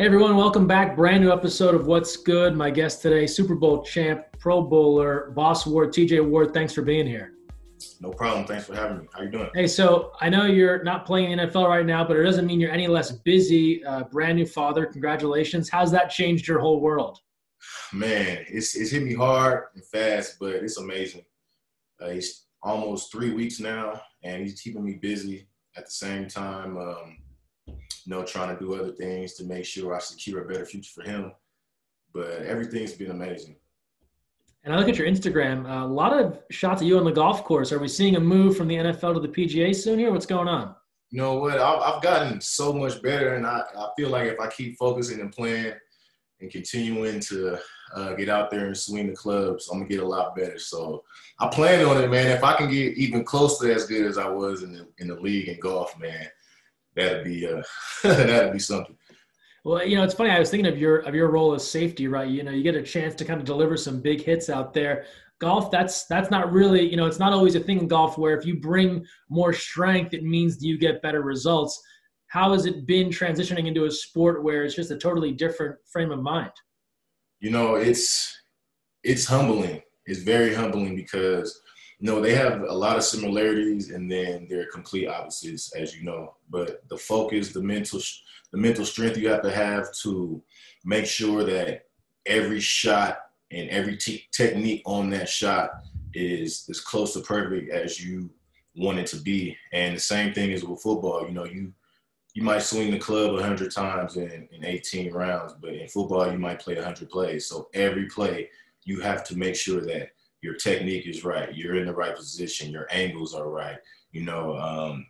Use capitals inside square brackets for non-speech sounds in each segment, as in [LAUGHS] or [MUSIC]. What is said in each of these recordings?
Hey everyone, welcome back. Brand new episode of What's Good. My guest today, Super Bowl champ, Pro Bowler, Boss Ward, TJ Ward. Thanks for being here. No problem. Thanks for having me. How you doing? Hey, so I know you're not playing in the NFL right now, but it doesn't mean you're any less busy. Uh, brand new father. Congratulations. How's that changed your whole world? Man, it's it's hit me hard and fast, but it's amazing. Uh, he's almost three weeks now, and he's keeping me busy at the same time. Um, you know, trying to do other things to make sure I secure a better future for him. But everything's been amazing. And I look at your Instagram, uh, a lot of shots of you on the golf course. Are we seeing a move from the NFL to the PGA soon here? What's going on? You know what? I've, I've gotten so much better, and I, I feel like if I keep focusing and playing and continuing to uh, get out there and swing the clubs, I'm gonna get a lot better. So I plan on it, man. If I can get even close to as good as I was in the in the league in golf, man, that'd be uh, [LAUGHS] that'd be something. Well, you know, it's funny. I was thinking of your of your role as safety, right? You know, you get a chance to kind of deliver some big hits out there. Golf, that's that's not really, you know, it's not always a thing in golf where if you bring more strength, it means you get better results. How has it been transitioning into a sport where it's just a totally different frame of mind? You know, it's it's humbling. It's very humbling because know they have a lot of similarities and then they're complete opposites, as you know. But the focus, the mental the mental strength you have to have to make sure that every shot and every te- technique on that shot is as close to perfect as you want it to be. And the same thing is with football. You know, you you might swing the club 100 times in, in 18 rounds, but in football, you might play 100 plays. So every play, you have to make sure that your technique is right, you're in the right position, your angles are right. You know, um,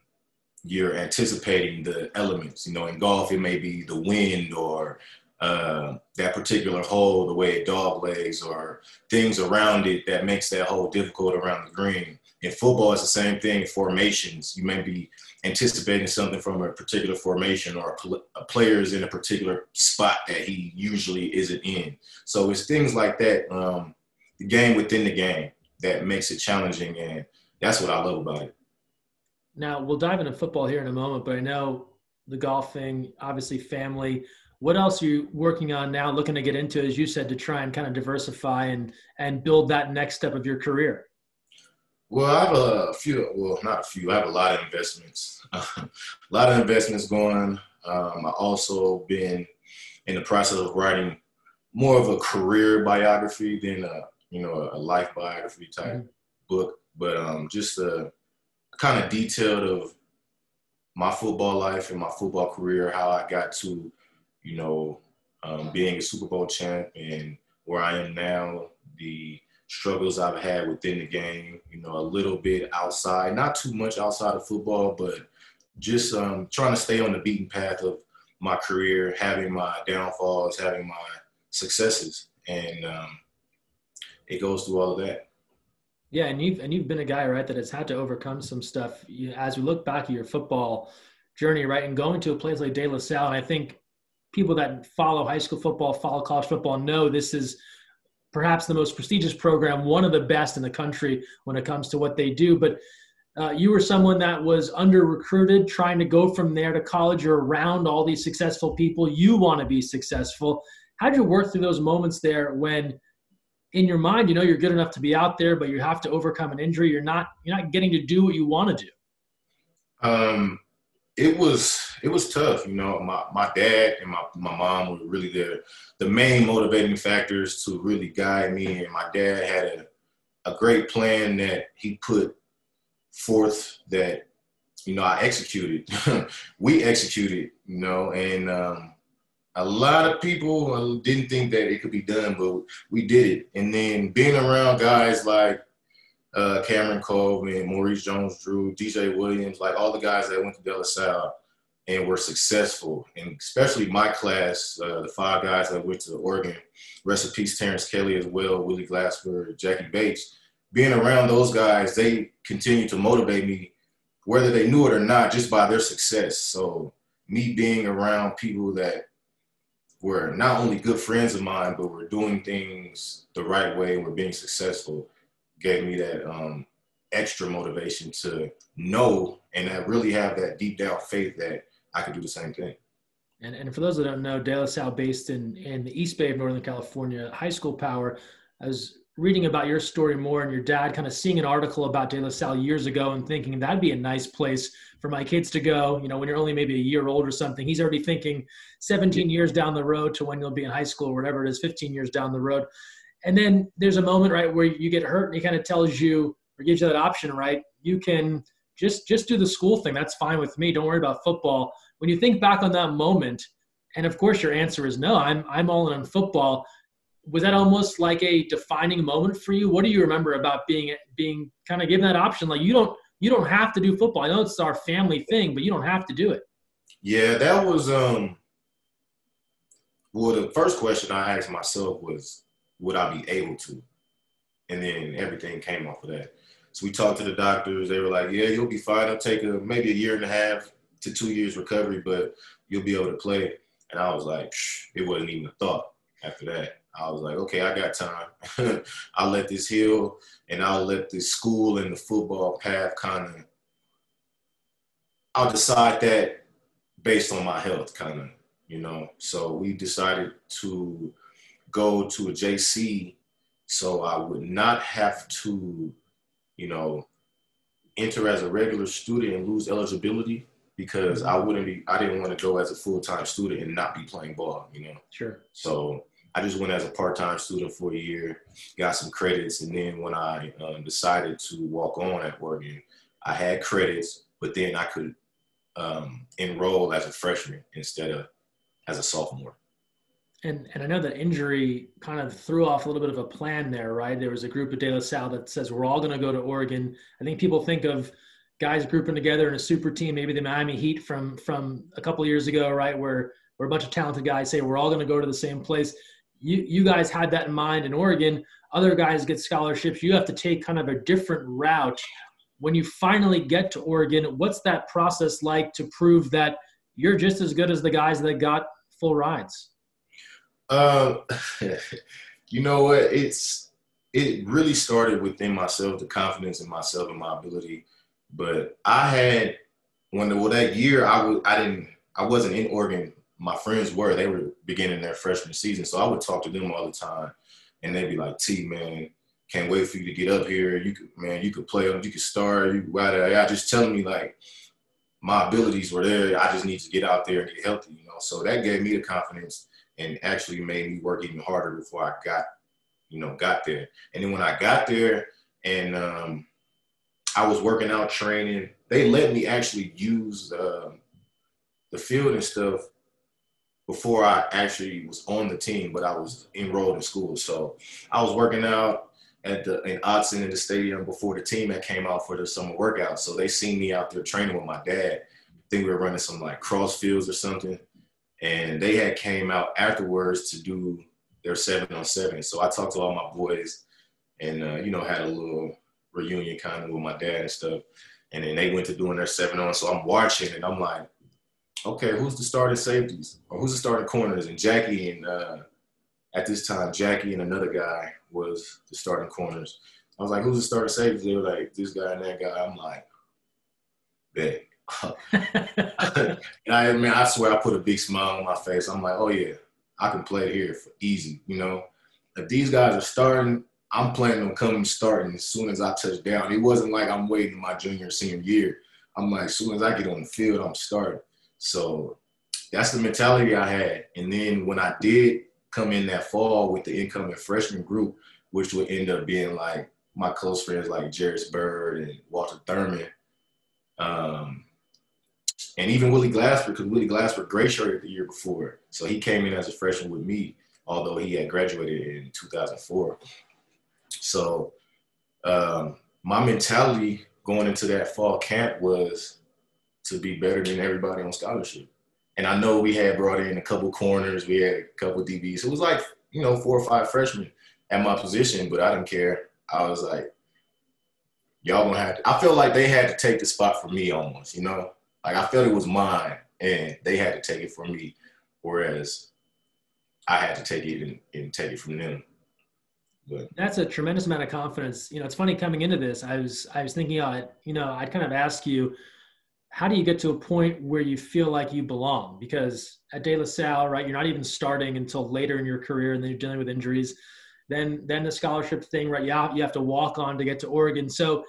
you're anticipating the elements. You know, in golf, it may be the wind or uh, that particular hole, the way it dog legs, or things around it that makes that hole difficult around the green. In football, it's the same thing. Formations, you may be anticipating something from a particular formation, or a, pl- a player is in a particular spot that he usually isn't in. So it's things like that, um, the game within the game, that makes it challenging, and that's what I love about it. Now we'll dive into football here in a moment, but I know the golfing, obviously family. What else are you working on now, looking to get into, as you said, to try and kind of diversify and and build that next step of your career? Well, I have a few. Well, not a few. I have a lot of investments. [LAUGHS] a lot of investments going. Um, I also been in the process of writing more of a career biography than a you know a life biography type mm-hmm. book, but um, just a kind of detailed of my football life and my football career, how I got to, you know, um, being a Super Bowl champ and where I am now, the struggles I've had within the game, you know, a little bit outside, not too much outside of football, but just um, trying to stay on the beaten path of my career, having my downfalls, having my successes. And um, it goes through all of that. Yeah, and you've and you've been a guy, right, that has had to overcome some stuff. You, as we look back at your football journey, right, and going to a place like De La Salle, and I think people that follow high school football, follow college football, know this is perhaps the most prestigious program, one of the best in the country when it comes to what they do. But uh, you were someone that was under recruited, trying to go from there to college. You're around all these successful people. You want to be successful. How'd you work through those moments there when? In your mind, you know you're good enough to be out there, but you have to overcome an injury. You're not you're not getting to do what you want to do. Um, it was it was tough. You know, my my dad and my my mom were really the the main motivating factors to really guide me. And my dad had a a great plan that he put forth that you know I executed. [LAUGHS] we executed, you know, and um, a lot of people uh, didn't think that it could be done, but we did it. And then being around guys like uh, Cameron Colvin, Maurice Jones-Drew, DJ Williams, like all the guys that went to De La Salle and were successful, and especially my class, uh, the five guys that went to Oregon, rest in peace, Terrence Kelly as well, Willie Glasper, Jackie Bates. Being around those guys, they continue to motivate me, whether they knew it or not, just by their success. So me being around people that were not only good friends of mine, but were doing things the right way and were being successful, gave me that um, extra motivation to know and I really have that deep down faith that I could do the same thing. And, and for those that don't know, De La Salle, based in, in the East Bay of Northern California, high school power. I was reading about your story more and your dad kind of seeing an article about De La Salle years ago and thinking that'd be a nice place for my kids to go. You know, when you're only maybe a year old or something, he's already thinking 17 years down the road to when you'll be in high school or whatever it is, 15 years down the road. And then there's a moment, right, where you get hurt and he kind of tells you or gives you that option, right? You can just just do the school thing. That's fine with me. Don't worry about football. When you think back on that moment, and of course your answer is no, I'm I'm all in on football. Was that almost like a defining moment for you? What do you remember about being being kind of given that option? Like you don't you don't have to do football. I know it's our family thing, but you don't have to do it. Yeah, that was um well the first question I asked myself was would I be able to? And then everything came off of that. So we talked to the doctors. They were like, "Yeah, you'll be fine. It'll take a, maybe a year and a half to two years recovery, but you'll be able to play." And I was like, "It wasn't even a thought." After that, I was like, "Okay, I got time. [LAUGHS] I'll let this heal, and I'll let the school and the football path kind of. I'll decide that based on my health, kind of, you know. So we decided to go to a JC, so I would not have to you know, enter as a regular student and lose eligibility because I wouldn't be, I didn't want to go as a full time student and not be playing ball, you know? Sure. So I just went as a part time student for a year, got some credits. And then when I um, decided to walk on at Oregon, I had credits, but then I could um, enroll as a freshman instead of as a sophomore and and I know that injury kind of threw off a little bit of a plan there, right? There was a group of De La Salle that says we're all going to go to Oregon. I think people think of guys grouping together in a super team, maybe the Miami Heat from from a couple years ago, right? Where where a bunch of talented guys say we're all going to go to the same place. You you guys had that in mind in Oregon. Other guys get scholarships. You have to take kind of a different route. When you finally get to Oregon, what's that process like to prove that you're just as good as the guys that got full rides? Um, [LAUGHS] you know what? It's it really started within myself, the confidence in myself and my ability. But I had when the, well that year I was I didn't I wasn't in Oregon. My friends were they were beginning their freshman season, so I would talk to them all the time, and they'd be like, "T man, can't wait for you to get up here. You could man, you could play, you could start. You I just telling me like my abilities were there. I just need to get out there and get healthy, you know. So that gave me the confidence and actually made me work even harder before I got, you know, got there. And then when I got there and um, I was working out training, they let me actually use uh, the field and stuff before I actually was on the team, but I was enrolled in school. So I was working out at the in Autzen in the stadium before the team that came out for the summer workout. So they seen me out there training with my dad. I think we were running some like cross fields or something and they had came out afterwards to do their seven on seven. So I talked to all my boys, and uh, you know had a little reunion kind of with my dad and stuff. And then they went to doing their seven on. So I'm watching, and I'm like, okay, who's the starting safeties or who's the starting corners? And Jackie and uh, at this time, Jackie and another guy was the starting corners. I was like, who's the starting safeties? They were like, this guy and that guy. I'm like, bet. [LAUGHS] and I mean, I swear, I put a big smile on my face. I'm like, oh yeah, I can play here for easy. You know, if these guys are starting, I'm planning on coming starting as soon as I touch down. It wasn't like I'm waiting my junior senior year. I'm like, as soon as I get on the field, I'm starting. So that's the mentality I had. And then when I did come in that fall with the incoming freshman group, which would end up being like my close friends like Jairus Byrd and Walter Thurmond, Um, and even Willie Glasper, because Willie Glasper gray-shirted the year before. So he came in as a freshman with me, although he had graduated in 2004. So um, my mentality going into that fall camp was to be better than everybody on scholarship. And I know we had brought in a couple corners, we had a couple DBs. It was like, you know, four or five freshmen at my position, but I didn't care. I was like, y'all gonna have to, I feel like they had to take the spot for me almost, you know? Like I felt it was mine, and they had to take it from me, whereas I had to take it and, and take it from them. But that's a tremendous amount of confidence. You know, it's funny coming into this. I was I was thinking, uh, you know, I'd kind of ask you, how do you get to a point where you feel like you belong? Because at De La Salle, right, you're not even starting until later in your career, and then you're dealing with injuries. Then, then the scholarship thing, right? You have, you have to walk on to get to Oregon. So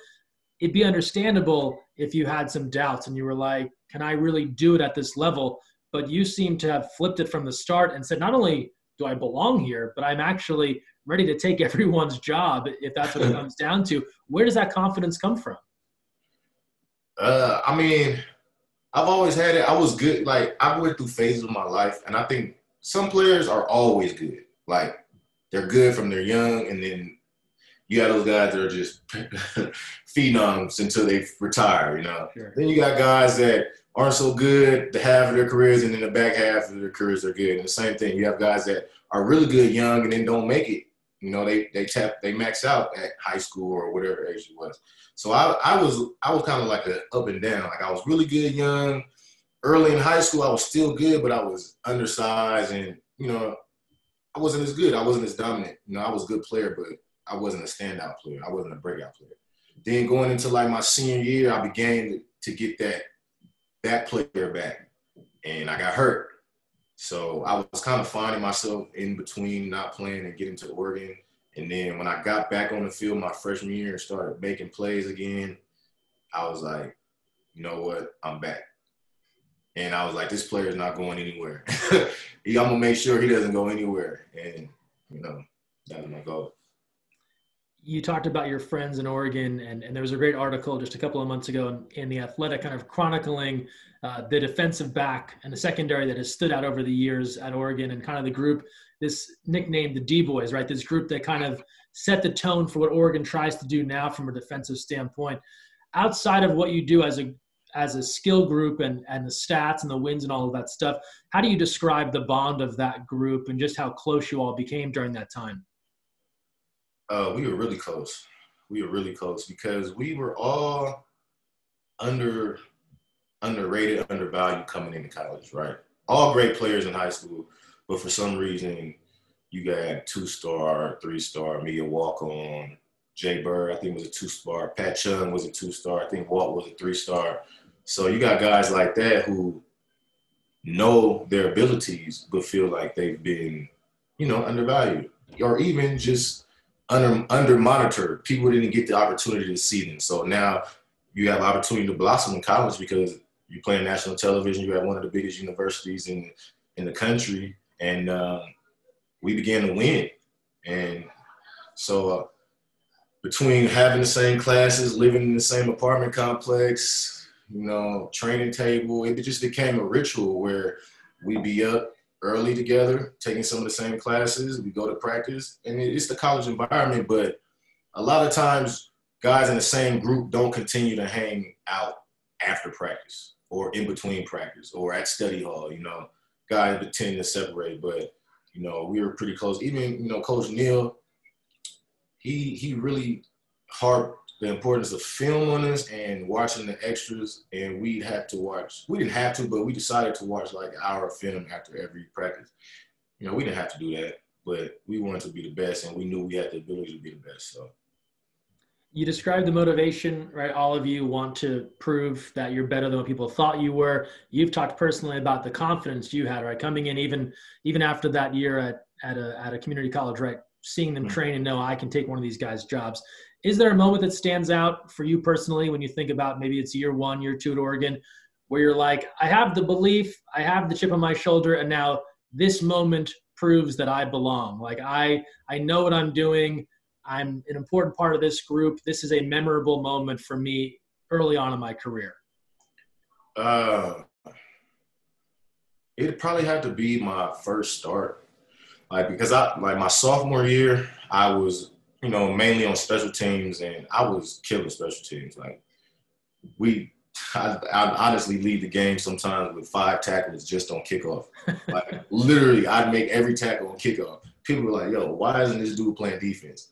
it'd be understandable if you had some doubts and you were like, "Can I really do it at this level?" But you seem to have flipped it from the start and said, "Not only do I belong here, but I'm actually ready to take [LAUGHS] everyone's job if that's what it comes down to." Where does that confidence come from? Uh, I mean, I've always had it. I was good. Like I went through phases of my life, and I think some players are always good. Like they're good from they're young, and then you got those guys that are just [LAUGHS] phenoms until they retire. You know. Sure. Then you got guys that aren't so good the half of their careers, and then the back half of their careers are good. And the same thing, you have guys that are really good young and then don't make it. You know, they they tap they max out at high school or whatever age it was. So I, I was I was kind of like a up and down. Like I was really good young. Early in high school, I was still good, but I was undersized and you know I wasn't as good. I wasn't as dominant. You know, I was a good player, but I wasn't a standout player. I wasn't a breakout player. Then going into like my senior year, I began to get that that player back, and I got hurt. So I was kind of finding myself in between not playing and getting to Oregon. And then when I got back on the field my freshman year and started making plays again, I was like, you know what, I'm back. And I was like, this player is not going anywhere. [LAUGHS] I'm gonna make sure he doesn't go anywhere. And you know, that was my goal. You talked about your friends in Oregon, and, and there was a great article just a couple of months ago in, in the Athletic, kind of chronicling uh, the defensive back and the secondary that has stood out over the years at Oregon, and kind of the group this nickname the D boys, right? This group that kind of set the tone for what Oregon tries to do now from a defensive standpoint. Outside of what you do as a as a skill group and and the stats and the wins and all of that stuff, how do you describe the bond of that group and just how close you all became during that time? Uh, we were really close. We were really close because we were all under underrated, undervalued coming into college, right? All great players in high school, but for some reason, you got two star, three star, me a walk on. Jay Bird, I think was a two star. Pat Chung was a two star. I think Walt was a three star. So you got guys like that who know their abilities, but feel like they've been, you know, undervalued or even just under under monitored. People didn't get the opportunity to see them. So now you have opportunity to blossom in college because you play in national television. You're at one of the biggest universities in in the country, and uh, we began to win. And so, uh, between having the same classes, living in the same apartment complex, you know, training table, it just became a ritual where we be up early together, taking some of the same classes. We go to practice, and it's the college environment. But a lot of times, guys in the same group don't continue to hang out after practice or in between practice or at study hall. You know, guys tend to separate, but you know, we were pretty close. Even you know, Coach Neal, he he really harped the importance of film on us and watching the extras. And we'd have to watch. We didn't have to, but we decided to watch like an hour of film after every practice. You know, we didn't have to do that, but we wanted to be the best, and we knew we had the ability to be the best. So you described the motivation, right? All of you want to prove that you're better than what people thought you were. You've talked personally about the confidence you had, right? Coming in even even after that year at at a at a community college, right? Seeing them mm-hmm. train and know I can take one of these guys' jobs. Is there a moment that stands out for you personally when you think about maybe it's year one, year two at Oregon, where you're like, I have the belief, I have the chip on my shoulder, and now this moment proves that I belong. Like I I know what I'm doing. I'm an important part of this group. This is a memorable moment for me early on in my career? Uh, it probably had to be my first start. Like because I like my sophomore year, I was you know mainly on special teams, and I was killing special teams. Like we, I, I honestly leave the game sometimes with five tackles just on kickoff. [LAUGHS] like literally, I'd make every tackle on kickoff. People were like, "Yo, why isn't this dude playing defense?"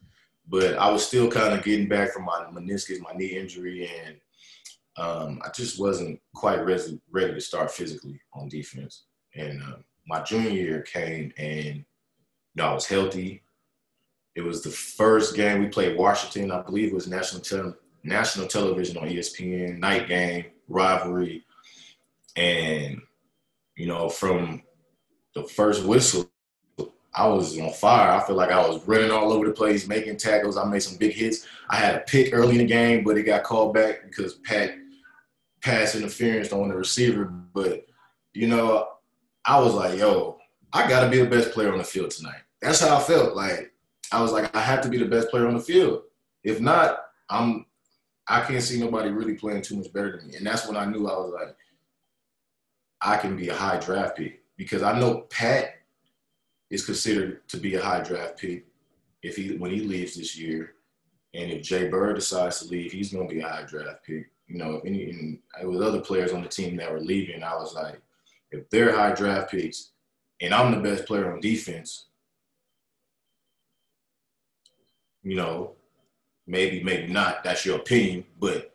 but I was still kind of getting back from my meniscus, my knee injury, and um, I just wasn't quite ready, ready to start physically on defense. And uh, my junior year came, and you know, I was healthy. It was the first game we played Washington. I believe it was national te- national television on ESPN, night game, rivalry, and you know, from the first whistle, I was on fire. I feel like I was running all over the place, making tackles. I made some big hits. I had a pick early in the game, but it got called back because Pat pass interference on the receiver. But you know, I was like, yo, I got to be the best player on the field tonight. That's how I felt. Like I was like, I have to be the best player on the field. If not, I'm I can't see nobody really playing too much better than me. And that's when I knew I was like, I can be a high draft pick because I know Pat is considered to be a high draft pick if he when he leaves this year, and if Jay Bird decides to leave, he's going to be a high draft pick. You know, if any and with other players on the team that were leaving, I was like, if they're high draft picks, and I'm the best player on defense, you know, maybe maybe not. That's your opinion, but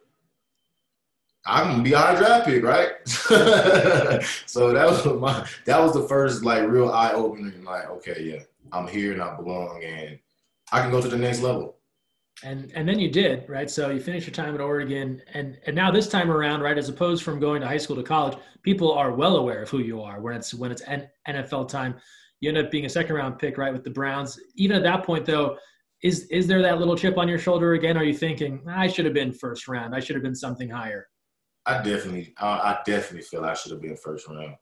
I'm gonna be high draft pick, right? [LAUGHS] so that was my that was the first like real eye opening. Like, okay, yeah, I'm here and I belong, and I can go to the next level. And and then you did, right? So you finished your time at Oregon, and and now this time around, right? As opposed from going to high school to college, people are well aware of who you are when it's when it's NFL time. You end up being a second round pick, right, with the Browns. Even at that point, though, is is there that little chip on your shoulder again? Are you thinking I should have been first round? I should have been something higher. I definitely, I definitely feel I should have been first round,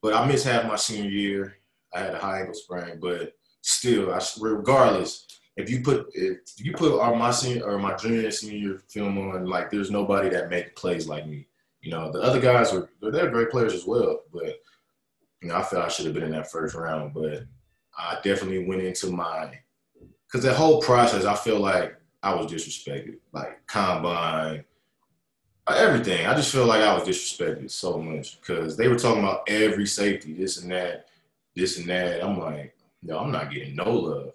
but I missed half my senior year. I had a high ankle sprain, but still, I, regardless, if you put if you put our, my senior or my junior senior film on, like there's nobody that make plays like me. You know, the other guys were they're great players as well, but you know, I felt I should have been in that first round, but I definitely went into my because the whole process, I feel like I was disrespected, like combine, everything. I just feel like I was disrespected so much because they were talking about every safety, this and that, this and that. I'm like, no, I'm not getting no love.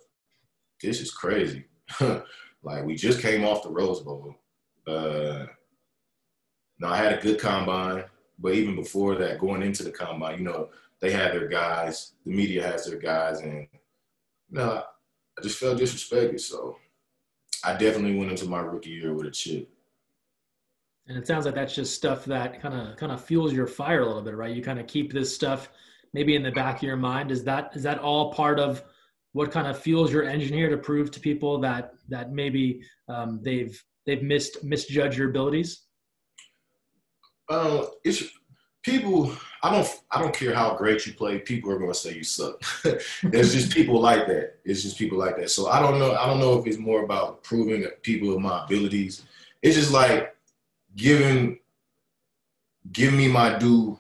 This is crazy. [LAUGHS] like we just came off the Rose Bowl. Uh, now I had a good combine, but even before that, going into the combine, you know, they had their guys. The media has their guys, and you know, I just felt disrespected. So I definitely went into my rookie year with a chip. And it sounds like that's just stuff that kind of kind of fuels your fire a little bit, right? You kind of keep this stuff maybe in the back of your mind. Is that is that all part of what kind of fuels your engine here to prove to people that that maybe um, they've they've missed misjudged your abilities? Uh, it's people. I don't. I don't care how great you play. People are going to say you suck. [LAUGHS] There's just people like that. It's just people like that. So I don't know. I don't know if it's more about proving people of my abilities. It's just like giving give me my due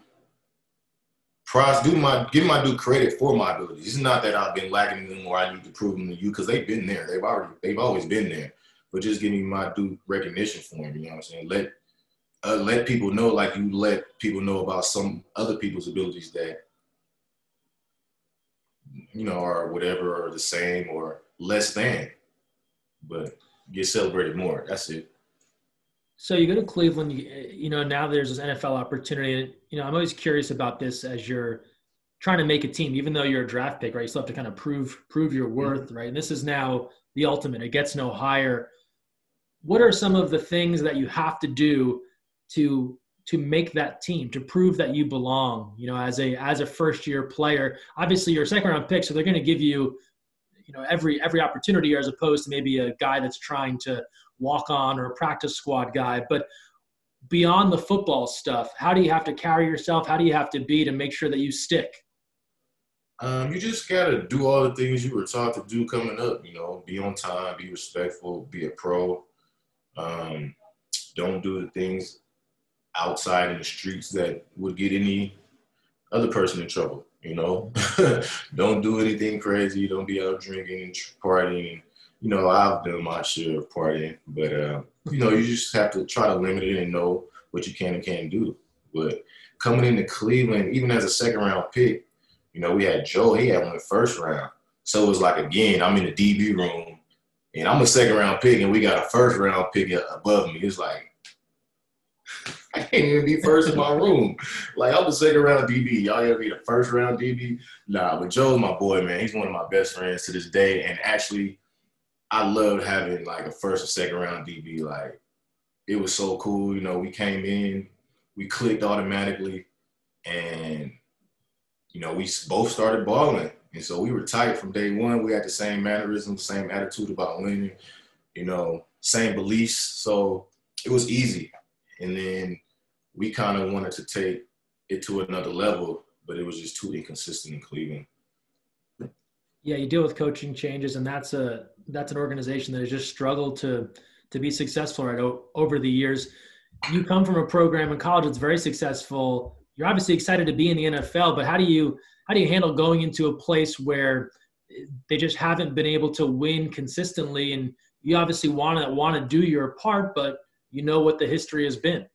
prize, do my give my due credit for my abilities. It's not that I've been lacking them or I need to prove them to you because they've been there. They've already they've always been there. But just give me my due recognition for them. You know what I'm saying? Let uh, let people know like you let people know about some other people's abilities that you know are whatever or the same or less than, but get celebrated more. That's it. So you go to Cleveland, you, you, know, now there's this NFL opportunity. And, You know, I'm always curious about this as you're trying to make a team, even though you're a draft pick, right? You still have to kind of prove prove your worth, mm-hmm. right? And this is now the ultimate. It gets no higher. What are some of the things that you have to do to to make that team, to prove that you belong, you know, as a as a first year player? Obviously you're a second round pick, so they're gonna give you, you know, every every opportunity as opposed to maybe a guy that's trying to walk on or a practice squad guy. But beyond the football stuff, how do you have to carry yourself? How do you have to be to make sure that you stick? Um, you just gotta do all the things you were taught to do coming up. You know, be on time, be respectful, be a pro. Um, don't do the things outside in the streets that would get any other person in trouble. You know, [LAUGHS] don't do anything crazy. Don't be out drinking and partying you know, I've done my share of partying, but uh, you know, you just have to try to limit it and know what you can and can't do. But coming into Cleveland, even as a second round pick, you know, we had Joe, he had one the first round. So it was like again, I'm in the DB room and I'm a second round pick and we got a first round pick above me. It's like I can't even be first in my room. Like I'm the second round DB. Y'all gotta be the first round DB. Nah, but Joe's my boy, man. He's one of my best friends to this day. And actually I loved having like a first or second round DB. Like it was so cool. You know, we came in, we clicked automatically, and you know, we both started balling. And so we were tight from day one. We had the same mannerisms, same attitude about winning, you know, same beliefs. So it was easy. And then we kind of wanted to take it to another level, but it was just too inconsistent in Cleveland. Yeah, you deal with coaching changes, and that's a that's an organization that has just struggled to to be successful right o- over the years. You come from a program in college that's very successful. You're obviously excited to be in the NFL, but how do you how do you handle going into a place where they just haven't been able to win consistently? And you obviously want to want to do your part, but you know what the history has been.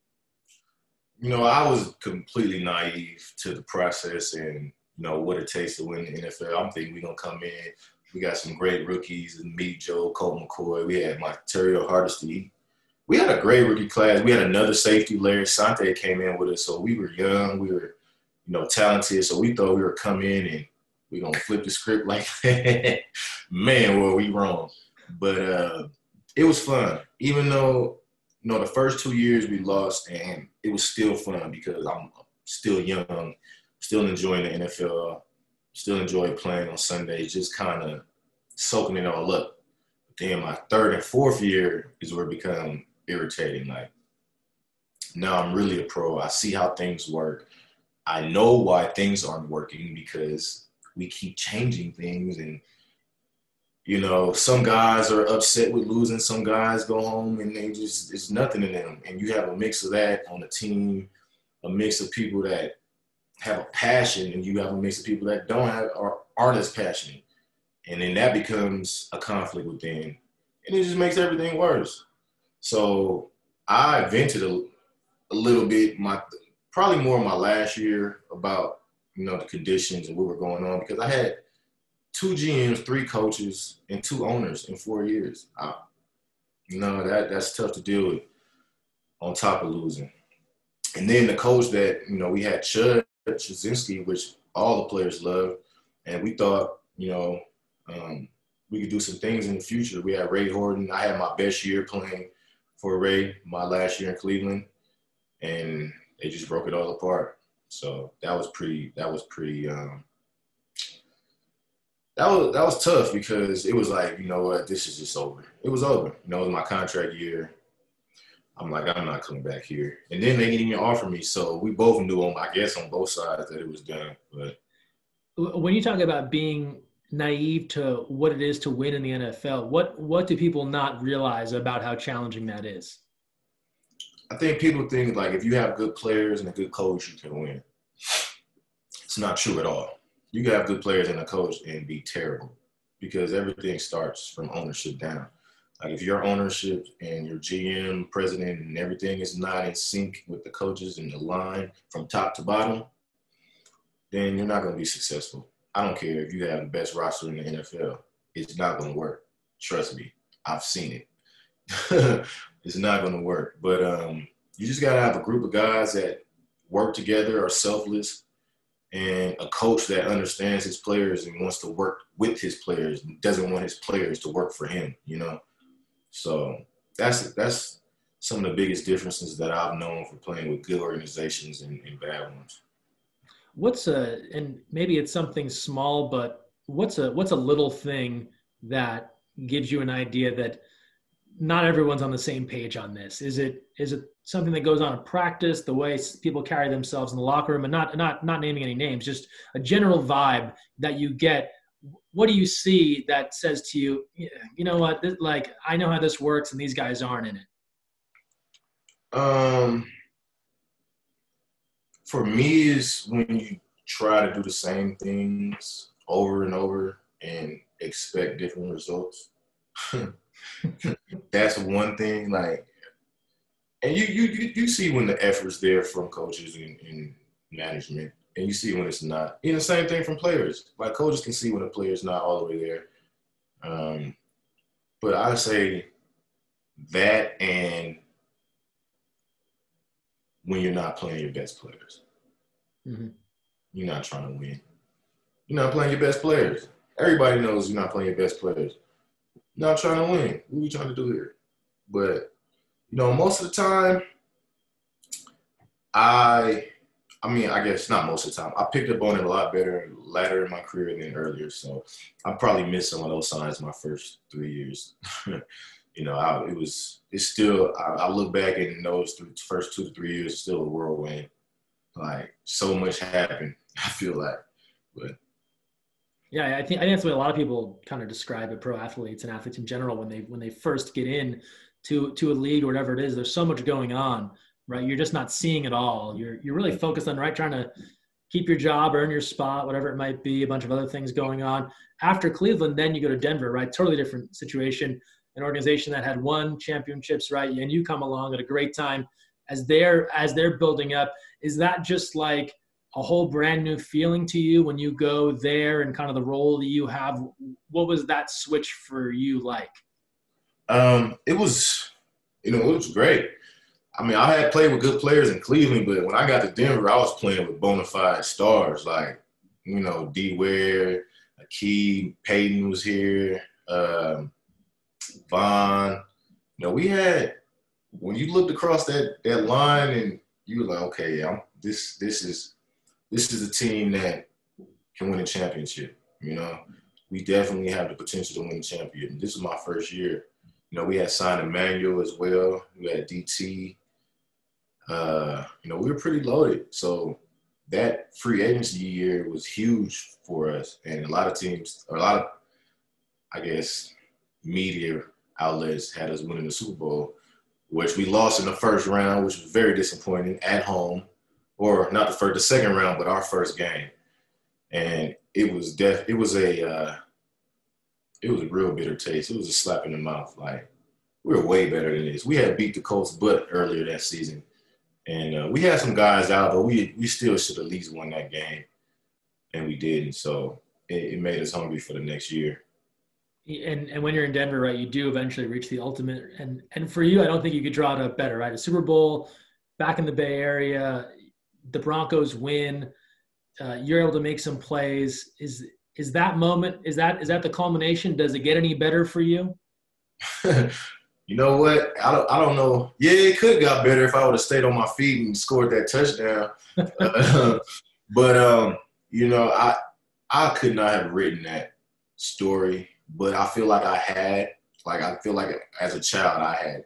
You know, I was completely naive to the process and you know what it takes to win the NFL. I'm thinking we're gonna come in. We got some great rookies and meet Joe, Colt McCoy. We had Montario Hardesty. We had a great rookie class. We had another safety, Larry Asante, came in with us. So we were young. We were you know, talented. So we thought we were come in and we're gonna flip the script like [LAUGHS] that. Man, were we wrong. But uh, it was fun. Even though, you know, the first two years we lost and it was still fun because I'm still young, still enjoying the NFL, still enjoy playing on Sundays, just kind of soaking it all up. But then my third and fourth year is where it become irritating. Like now I'm really a pro. I see how things work. I know why things aren't working because we keep changing things and you know some guys are upset with losing some guys go home and they just it's nothing in them. And you have a mix of that on the team a mix of people that have a passion and you have a mix of people that don't have or aren't as passionate. And then that becomes a conflict within and it just makes everything worse. So i vented a, a little bit my probably more my last year about you know the conditions and what were going on because I had two GMs, three coaches, and two owners in four years. I, you know that that's tough to deal with. On top of losing, and then the coach that you know we had Chud Chudzinski, which all the players loved, and we thought you know um, we could do some things in the future. We had Ray Horton. I had my best year playing for Ray, my last year in Cleveland, and they just broke it all apart. So that was pretty. That was pretty. Um, that was that was tough because it was like you know what this is just over. It was over. You know, it was my contract year. I'm like I'm not coming back here. And then they didn't even offer me. So we both knew on I guess on both sides that it was done. But when you talk about being naive to what it is to win in the NFL, what what do people not realize about how challenging that is? I think people think like if you have good players and a good coach, you can win. It's not true at all. You can have good players and a coach and be terrible because everything starts from ownership down. Like if your ownership and your GM, president, and everything is not in sync with the coaches and the line from top to bottom, then you're not going to be successful. I don't care if you have the best roster in the NFL. It's not going to work. Trust me. I've seen it. [LAUGHS] it's not going to work. But um, you just got to have a group of guys that work together, are selfless, and a coach that understands his players and wants to work with his players, doesn't want his players to work for him. You know, so that's that's some of the biggest differences that I've known for playing with good organizations and, and bad ones. What's a and maybe it's something small, but what's a what's a little thing that gives you an idea that not everyone's on the same page on this. Is it is it something that goes on in practice, the way people carry themselves in the locker room, and not not not naming any names, just a general vibe that you get. What do you see that says to you, you know what, this, like I know how this works, and these guys aren't in it. Um, for me, is when you try to do the same things over and over and expect different results. [LAUGHS] That's one thing. Like, and you you you see when the effort's there from coaches and, and management, and you see when it's not. You know, the same thing from players. Like coaches can see when a player's not all the way there. Um, but I say that and when you're not playing your best players. Mm-hmm. You're not trying to win. You're not playing your best players. Everybody knows you're not playing your best players not trying to win. What are we trying to do here? But You know, most of the time, I, I mean, I guess not most of the time. I picked up on it a lot better later in my career than earlier. So I probably missed some of those signs my first three years. [LAUGHS] you know, I, it was, it's still, I, I look back and those first two to three years, still a whirlwind. Like so much happened, [LAUGHS] I feel like, but. Yeah, I think I think that's what a lot of people kind of describe it, pro athletes and athletes in general when they when they first get in to to a league or whatever it is. There's so much going on, right? You're just not seeing it all. You're you're really focused on right trying to keep your job, earn your spot, whatever it might be. A bunch of other things going on. After Cleveland, then you go to Denver, right? Totally different situation an organization that had won championships, right? And you come along at a great time as they're as they're building up. Is that just like a whole brand new feeling to you when you go there and kind of the role that you have? What was that switch for you like? Um, it was, you know, it was great. I mean, I had played with good players in Cleveland, but when I got to Denver, I was playing with bona fide stars like, you know, D. Ware, Akeem, Peyton was here. Um, Von. You know, we had when you looked across that that line and you were like, okay, I'm this this is this is a team that can win a championship. You know, we definitely have the potential to win a championship. This is my first year. You know, we had signed Emmanuel as well. We had DT. Uh, you know, we were pretty loaded. So that free agency year was huge for us, and a lot of teams, or a lot of, I guess, media outlets had us winning the Super Bowl, which we lost in the first round, which was very disappointing at home, or not the first, the second round, but our first game, and it was def, it was a, uh, it was a real bitter taste. It was a slap in the mouth. Like we were way better than this. We had beat the Colts butt earlier that season, and uh, we had some guys out, but we we still should at least won that game, and we didn't. So it, it made us hungry for the next year and and when you're in Denver, right, you do eventually reach the ultimate. And and for you, I don't think you could draw it up better, right? A Super Bowl back in the Bay Area, the Broncos win. Uh, you're able to make some plays. Is is that moment? Is that is that the culmination? Does it get any better for you? [LAUGHS] you know what? I don't I don't know. Yeah, it could got better if I would have stayed on my feet and scored that touchdown. [LAUGHS] [LAUGHS] but um, you know, I I could not have written that story but I feel like I had, like I feel like as a child I had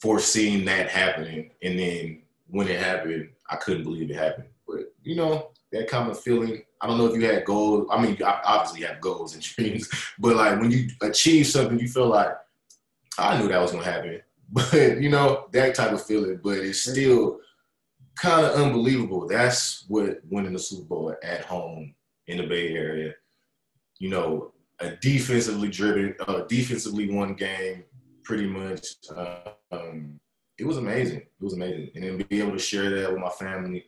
foreseen that happening, and then when it happened, I couldn't believe it happened. But you know that kind of feeling. I don't know if you had goals. I mean, I obviously have goals and [LAUGHS] dreams, but like when you achieve something, you feel like I knew that was gonna happen. [LAUGHS] But you know that type of feeling. But it's still kind of unbelievable. That's what winning the Super Bowl at home in the Bay Area. You know, a defensively driven, uh, defensively won game, pretty much. Um, it was amazing. It was amazing, and then be able to share that with my family.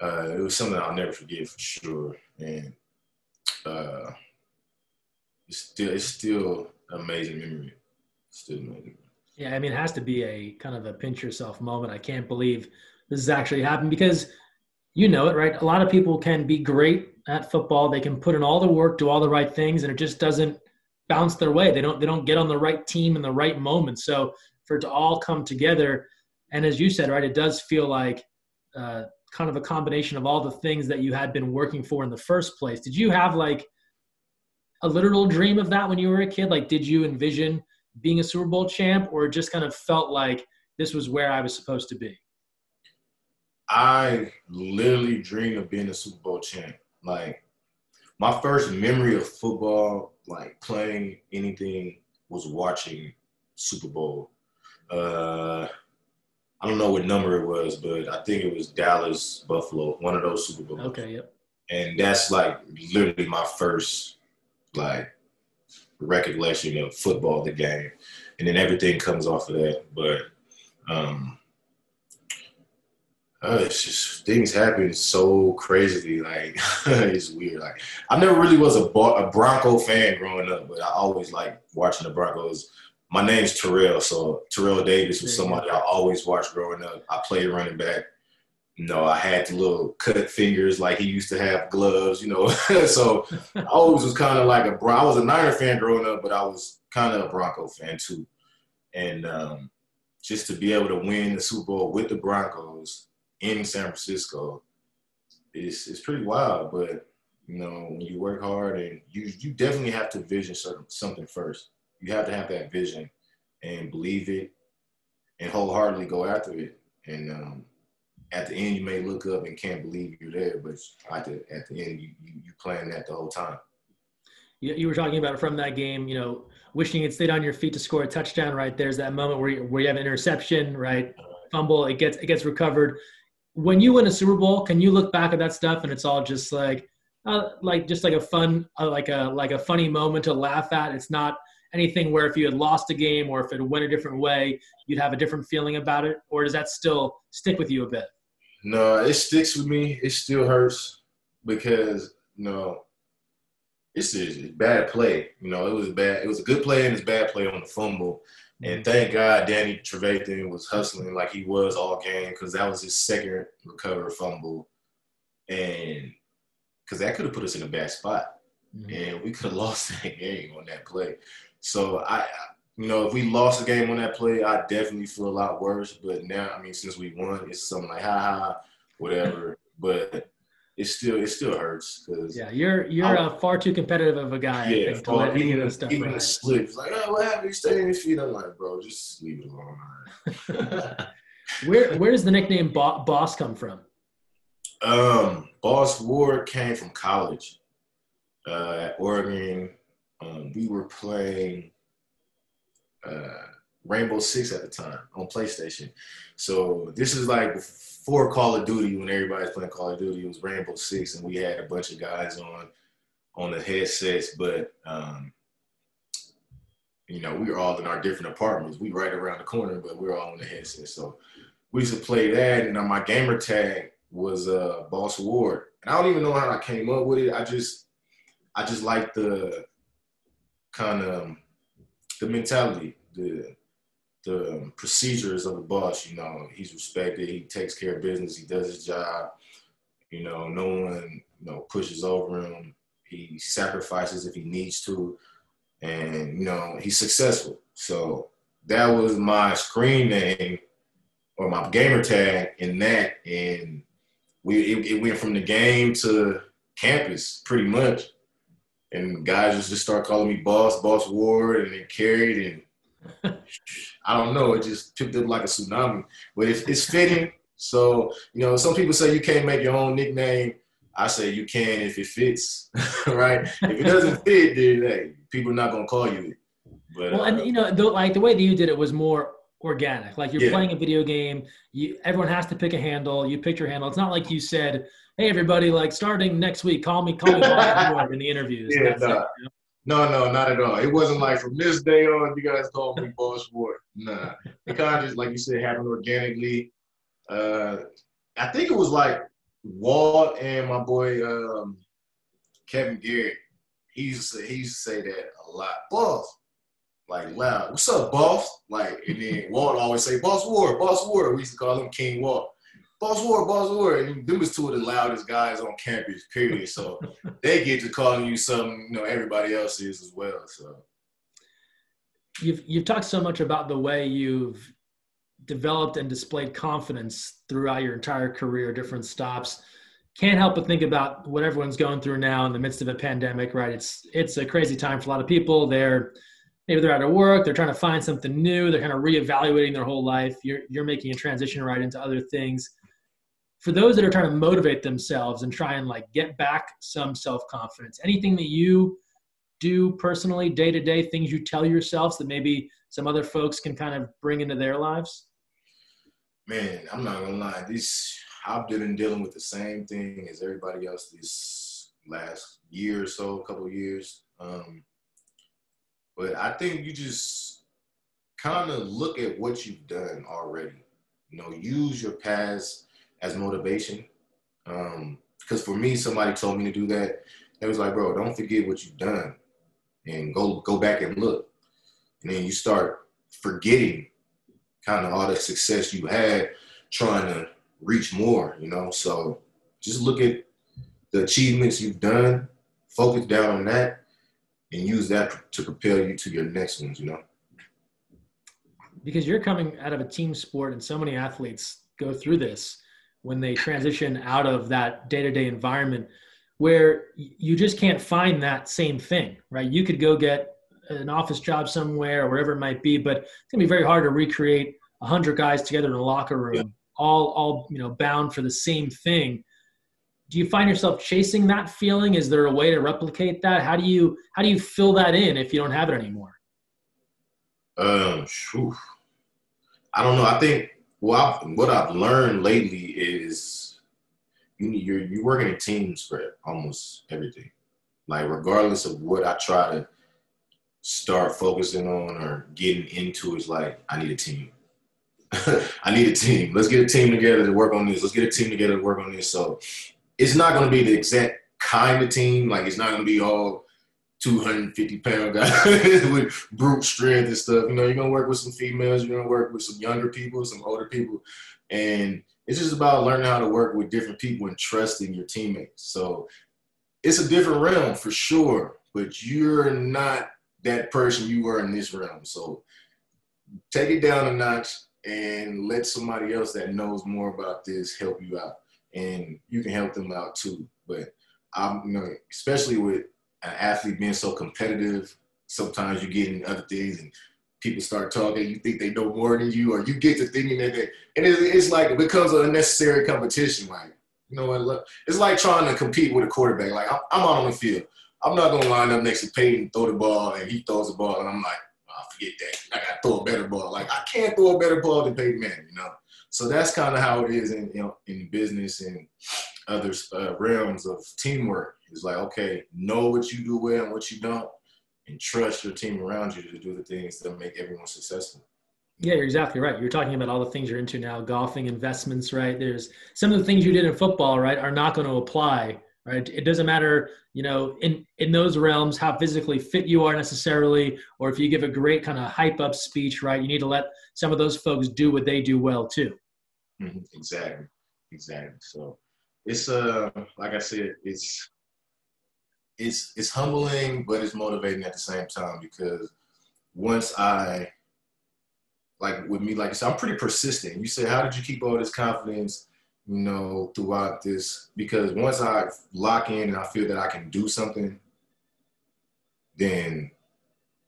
Uh, it was something I'll never forget for sure, and uh, it's still it's still amazing memory. Still amazing. Yeah, I mean, it has to be a kind of a pinch yourself moment. I can't believe this has actually happened because you know it, right? A lot of people can be great at football. They can put in all the work, do all the right things, and it just doesn't bounce their way. They don't they don't get on the right team in the right moment. So for it to all come together, and as you said, right, it does feel like uh, kind of a combination of all the things that you had been working for in the first place. Did you have like a literal dream of that when you were a kid? Like, did you envision being a Super Bowl champ, or just kind of felt like this was where I was supposed to be? I literally dreamed of being a Super Bowl champ. Like my first memory of football, like playing anything, was watching Super Bowl. Uh, I don't know what number it was, but I think it was Dallas Buffalo, one of those Super Bowls. Okay, yep. And that's like literally my first like recollection of football, the game, and then everything comes off of that. But um, uh, it's just things happen so crazily. Like [LAUGHS] it's weird. Like I never really was a, a Bronco fan growing up, but I always like watching the Broncos. My name's Terrell, so Terrell Davis was somebody I always watched growing up. I played running back. You know, I had the little cut fingers like he used to have gloves. You know, [LAUGHS] so I always was kind of like a. I was a Niner fan growing up, but I was kind of a Bronco fan too. And um, just to be able to win the Super Bowl with the Broncos in San Francisco it's is pretty wild. But you know, when you work hard and you you definitely have to vision certain, something first. You have to have that vision and believe it and wholeheartedly go after it. And um, at the end, you may look up and can't believe you're there, but at the, at the end, you, you, you plan that the whole time. You, were talking about from that game, you know, wishing it stayed on your feet to score a touchdown, right? There's that moment where you, where you have an interception, right? Fumble, it gets, it gets recovered. When you win a Super Bowl, can you look back at that stuff and it's all just like, uh, like just like a fun, uh, like a, like a funny moment to laugh at. It's not anything where if you had lost a game or if it went a different way, you'd have a different feeling about it? Or does that still stick with you a bit? No, it sticks with me. It still hurts because, you know, it's a bad play. You know, it was bad. It was a good play and it's bad play on the fumble. And thank God Danny Trevathan was hustling like he was all game because that was his second recovered fumble. And because that could have put us in a bad spot. Mm-hmm. And we could have [LAUGHS] lost that game on that play. So I, you know, if we lost the game on that play, I definitely feel a lot worse. But now, I mean, since we won, it's something like ha ha, whatever. but it still it still hurts because yeah, you're you're I, uh, far too competitive of a guy. Yeah, to let any of this stuff even the slips like, oh, what happened? You stay in his feet. I'm like, bro, just leave it alone. [LAUGHS] where where does the nickname Boss come from? Um, Boss Ward came from college uh, at Oregon. Um, we were playing uh, Rainbow Six at the time on PlayStation. So this is like before Call of Duty when everybody's playing Call of Duty. It was Rainbow Six, and we had a bunch of guys on on the headsets, but um, you know we were all in our different apartments. We right around the corner, but we were all on the headset. So we used to play that, and my gamer tag was uh, Boss Ward. And I don't even know how I came up with it. I just I just like the kind of um, the mentality, the the um, procedures of the boss. You know, he's respected. He takes care of business. He does his job. You know, no one you know pushes over him. He sacrifices if he needs to, and you know he's successful. So that was my screen name or my gamer tag in that, and we it, it went from the game to campus pretty much and guys just start calling me boss, boss Ward, and it carried, and [LAUGHS] I don't know, it just picked up like a tsunami. But it's, it's fitting. So you know, some people say you can't make your own nickname. I say you can if it fits, [LAUGHS] right? if it doesn't [LAUGHS] fit, then hey, people are not gonna call you. But well, uh, and you know, the, like the way that you did it was more organic. Like you're yeah. playing a video game. You everyone has to pick a handle. You pick your handle. It's not like you said hey everybody, like starting next week, call me, call me in the interviews. [LAUGHS] Yeah, nah. it, you know? No, no, not at all. It wasn't like from this day on, you guys call me Boss Ward. Nah, it kind of just like you said, happened organically. Uh, I think it was like Walt and my boy um, Kevin Garrett. He used to say, he used to say that a lot. Boss, like loud. What's up, boss? Like, and then Walt always say, Boss Ward, Boss Ward. We used to call him King Walt. Boss Ward, Boss Ward. And them was two of the loudest guys on campus, period. So [LAUGHS] they get to calling you something, you know, everybody else is as well. So you've you've talked so much about the way you've developed and displayed confidence throughout your entire career, different stops. Can't help but think about what everyone's going through now in the midst of a pandemic, right? It's it's a crazy time for a lot of people. They're maybe they're out of work, they're trying to find something new, they're kind of reevaluating their whole life. You're you're making a transition right into other things for those that are trying to motivate themselves and try and like get back some self-confidence anything that you do personally day to day things you tell yourselves that maybe some other folks can kind of bring into their lives? Man i'm not gonna lie. This i've been dealing with the same thing as everybody else this last year or so a couple years. Um, but i think you just kind of look at what you've done already. You know use your past as motivation. Um, because for me, somebody told me to do that. It was like, bro, don't forget what you've done, and go go back and look. And then you start forgetting kind of all the success you had, trying to reach more. You know, so just look at the achievements you've done, focus down on that, and use that to propel you to your next ones. You know. because you're coming out of a team sport and so many athletes go through this when they transition out of that day-to-day environment where you just can't find that same thing right? You could go get an office job somewhere or wherever it might be but it's going to be very hard to recreate 100 guys together in a locker room yeah. all all you know bound for the same thing. Do you find yourself chasing that feeling? Is there a way to replicate that? How do you how do you fill that in if you don't have it anymore? Um whew. i don't know. I think well, I've, what I've learned lately is you you're you working in teams for almost everything. Like regardless of what I try to start focusing on or getting into, is like I need a team. [LAUGHS] I need a team. Let's get a team together to work on this. Let's get a team together to work on this. So it's not going to be the exact kind of team. Like it's not going to be all 250 pound guys [LAUGHS] with brute strength and stuff. You know, you're gonna work with some females, you're gonna work with some younger people, some older people, and it's just about learning how to work with different people and trusting your teammates. So it's a different realm for sure, but you're not that person you were in this realm. So take it down a notch and let somebody else that knows more about this help you out, and you can help them out too. But I'm, you know, especially with an athlete being so competitive, sometimes you get in other things and people start talking, you think they know more than you, or you get to thinking that they, and it's like it becomes an unnecessary competition. Like, you know what? It's like trying to compete with a quarterback. Like, I'm, I'm out on the field. I'm not gonna line up next to Peyton, throw the ball, and he throws the ball, and I'm like, oh, forget that. I gotta throw a better ball. Like, I can't throw a better ball than Peyton Manning, you know. So that's kind of how it is in you know in business and other uh, realms of teamwork. It's like, okay, know what you do well and what you don't, and trust your team around you to do the things that make everyone successful. Yeah, you're exactly right. You're talking about all the things you're into now, golfing, investments, right? There's some of the things you did in football, right, are not going to apply, right? It doesn't matter, you know, in in those realms how physically fit you are necessarily, or if you give a great kind of hype up speech, right? You need to let some of those folks do what they do well too. Mm-hmm. Exactly, exactly. So it's uh, like I said, it's it's it's humbling, but it's motivating at the same time because once I like with me, like I said, I'm pretty persistent. You say, how did you keep all this confidence, you know, throughout this? Because once I lock in and I feel that I can do something, then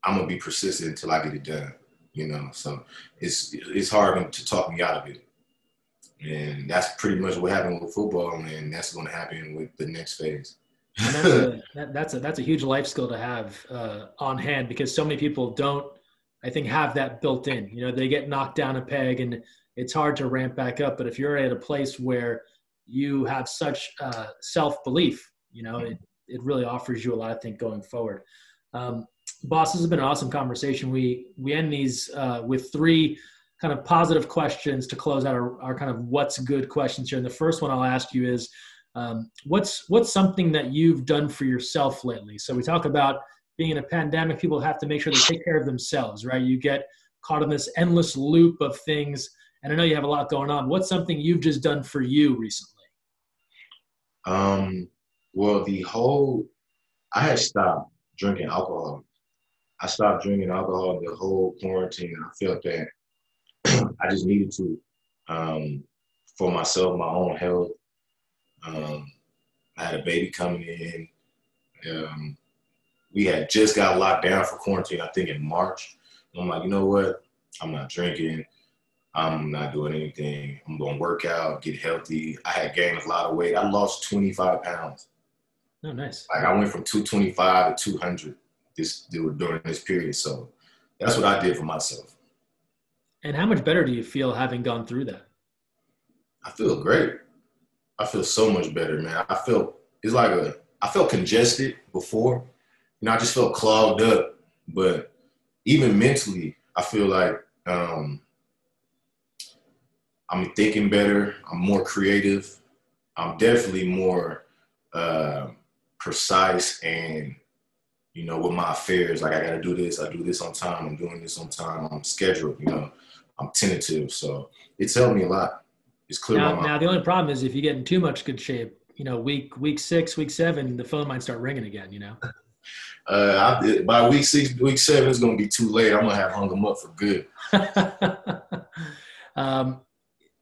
I'm gonna be persistent until I get it done. You know, so it's it's hard to talk me out of it, and that's pretty much what happened with football, and that's gonna happen with the next phase. That's a that, that's a that's a huge life skill to have uh, on hand because so many people don't i think have that built in. You know they get knocked down a peg and it's hard to ramp back up. But if you're at a place where you have such uh, self-belief you know it, it really offers you a lot i think going forward. Um, boss this has been an awesome conversation. We we end these uh, with three kind of positive questions to close out our, our kind of what's good questions here and the first one i'll ask you is um, what's what's something that you've done for yourself lately? So we talk about being in a pandemic, people have to make sure they take care of themselves, right? You get caught in this endless loop of things, and I know you have a lot going on. What's something you've just done for you recently? Um, well, the whole I had stopped drinking alcohol. I stopped drinking alcohol the whole quarantine, I felt that I just needed to um, for myself, my own health, um, I had a baby coming in. Um, we had just got locked down for quarantine, I think in March. And I'm like, you know what? I'm not drinking. I'm not doing anything. I'm going to work out, get healthy. I had gained a lot of weight. I lost 25 pounds. Oh, nice. Like I went from 225 to 200 this during this period. So that's what I did for myself. And how much better do you feel having gone through that? I feel great. I feel so much better, man. I feel it's like a I felt congested before. You know, I just felt clogged up. But even mentally, I feel like um, I'm thinking better. I'm more creative. I'm definitely more uh, precise and you know with my affairs. Like I got to do this. I do this on time. I'm doing this on time. I'm scheduled. You know, I'm tentative. So it's helped me a lot. It's clear. Now, now the only problem is if you get in too much good shape, you know, week week six, week seven, the phone might start ringing again. You know. [LAUGHS] Uh, I, by week six, week seven, it's gonna be too late. I'm gonna have hung them up for good. [LAUGHS] um,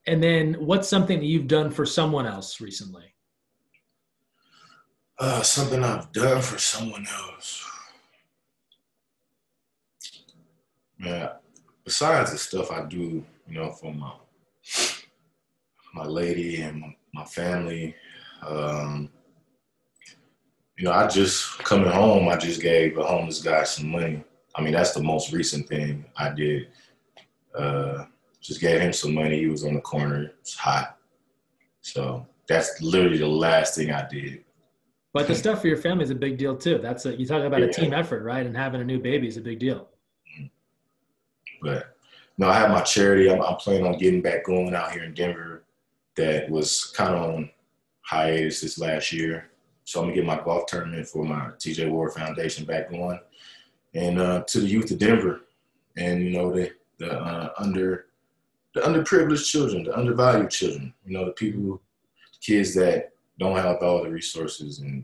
and then, what's something that you've done for someone else recently? Uh, something I've done for someone else. Yeah. Besides the stuff I do, you know, for my my lady and my, family, um, you know, I just coming home. I just gave a homeless guy some money. I mean, that's the most recent thing I did. Uh, just gave him some money. He was on the corner. It's hot, so that's literally the last thing I did. But the stuff for your family is a big deal too. That's a, you talk about yeah. a team effort, right? And having a new baby is a big deal. But no, I have my charity. I'm, I'm planning on getting back going out here in Denver. That was kind of on hiatus this last year. So I'm gonna get my golf tournament for my TJ Ward Foundation back going, and uh, to the youth of Denver, and you know the the uh, under the underprivileged children, the undervalued children, you know the people, kids that don't have all the resources and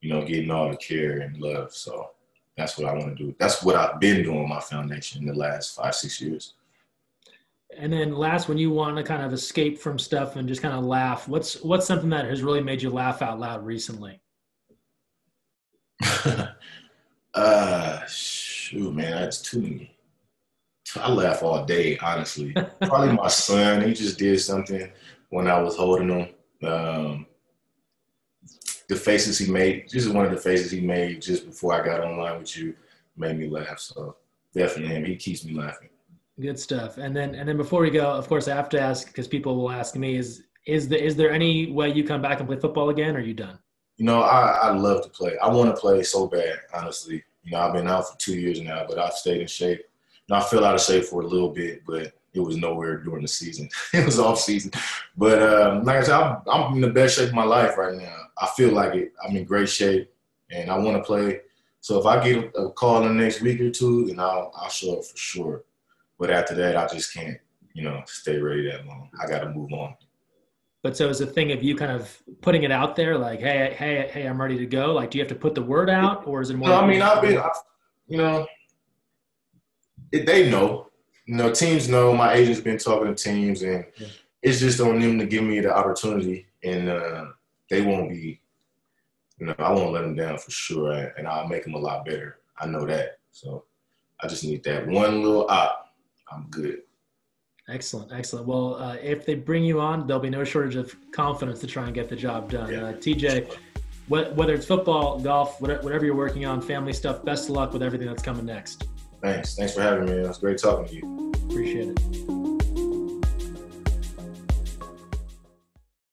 you know getting all the care and love. So that's what I want to do. That's what I've been doing with my foundation in the last five six years. And then last, when you want to kind of escape from stuff and just kind of laugh, what's what's something that has really made you laugh out loud recently? [LAUGHS] uh, shoot, man, that's too many. I laugh all day, honestly. [LAUGHS] Probably my son. He just did something when I was holding him. Um, the faces he made, just one of the faces he made just before I got online with you, made me laugh. So definitely him. He keeps me laughing. Good stuff. And then and then before we go, of course, I have to ask because people will ask me is is the is there any way you come back and play football again? Or are you done? You know, I I love to play. I want to play so bad, honestly. You know, I've been out for two years now, but I've stayed in shape. And I fell out of shape for a little bit, but it was nowhere during the season. [LAUGHS] it was off season. But um, like I said, I'm, I'm in the best shape of my life right now. I feel like it. I'm in great shape, and I want to play. So if I get a call in the next week or two, then I'll I'll show up for sure. But after that, I just can't, you know, stay ready that long. I got to move on. But so is a thing of you kind of putting it out there, like, hey, hey, hey, I'm ready to go. Like, do you have to put the word out, or is it more? No, I mean, I've been, [LAUGHS] I've, you know, it, they know. You know, teams know. My agent's been talking to teams, and yeah. it's just on them to give me the opportunity, and uh, they won't be. You know, I won't let them down for sure, and I'll make them a lot better. I know that. So I just need that one little op I'm good. Excellent, excellent. Well, uh, if they bring you on, there'll be no shortage of confidence to try and get the job done. Yeah. Uh, TJ, whether it's football, golf, whatever you're working on, family stuff, best of luck with everything that's coming next. Thanks. Thanks for having me. It was great talking to you. Appreciate it.